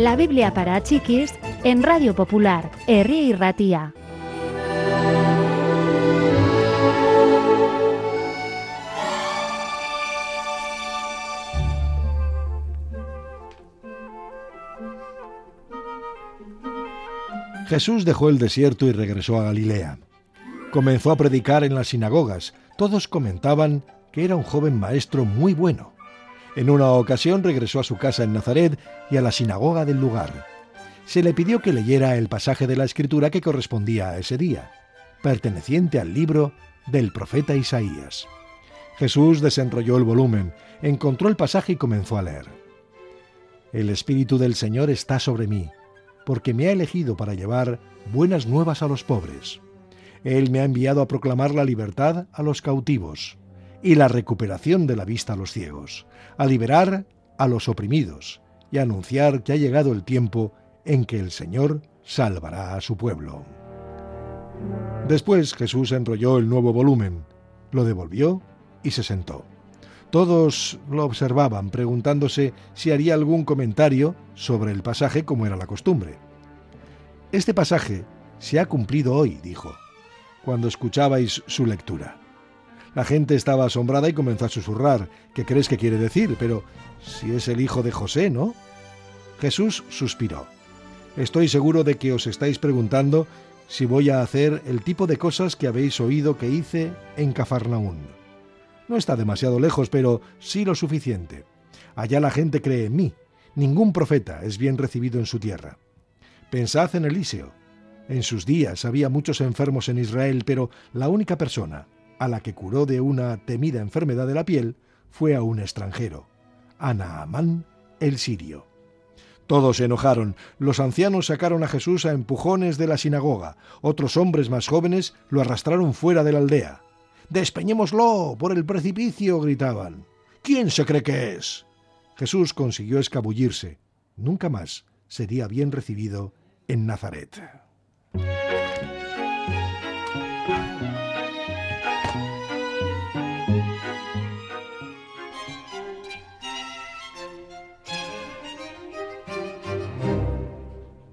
La Biblia para chiquis en Radio Popular, Herri y Ratía. Jesús dejó el desierto y regresó a Galilea. Comenzó a predicar en las sinagogas. Todos comentaban que era un joven maestro muy bueno. En una ocasión regresó a su casa en Nazaret y a la sinagoga del lugar. Se le pidió que leyera el pasaje de la escritura que correspondía a ese día, perteneciente al libro del profeta Isaías. Jesús desenrolló el volumen, encontró el pasaje y comenzó a leer. El Espíritu del Señor está sobre mí, porque me ha elegido para llevar buenas nuevas a los pobres. Él me ha enviado a proclamar la libertad a los cautivos y la recuperación de la vista a los ciegos, a liberar a los oprimidos y a anunciar que ha llegado el tiempo en que el Señor salvará a su pueblo. Después Jesús enrolló el nuevo volumen, lo devolvió y se sentó. Todos lo observaban, preguntándose si haría algún comentario sobre el pasaje como era la costumbre. Este pasaje se ha cumplido hoy, dijo, cuando escuchabais su lectura. La gente estaba asombrada y comenzó a susurrar. ¿Qué crees que quiere decir? Pero si es el hijo de José, ¿no? Jesús suspiró. Estoy seguro de que os estáis preguntando si voy a hacer el tipo de cosas que habéis oído que hice en Cafarnaún. No está demasiado lejos, pero sí lo suficiente. Allá la gente cree en mí. Ningún profeta es bien recibido en su tierra. Pensad en Eliseo. En sus días había muchos enfermos en Israel, pero la única persona a la que curó de una temida enfermedad de la piel fue a un extranjero, a Naamán el sirio. Todos se enojaron. Los ancianos sacaron a Jesús a empujones de la sinagoga. Otros hombres más jóvenes lo arrastraron fuera de la aldea. Despeñémoslo por el precipicio, gritaban. ¿Quién se cree que es? Jesús consiguió escabullirse. Nunca más sería bien recibido en Nazaret.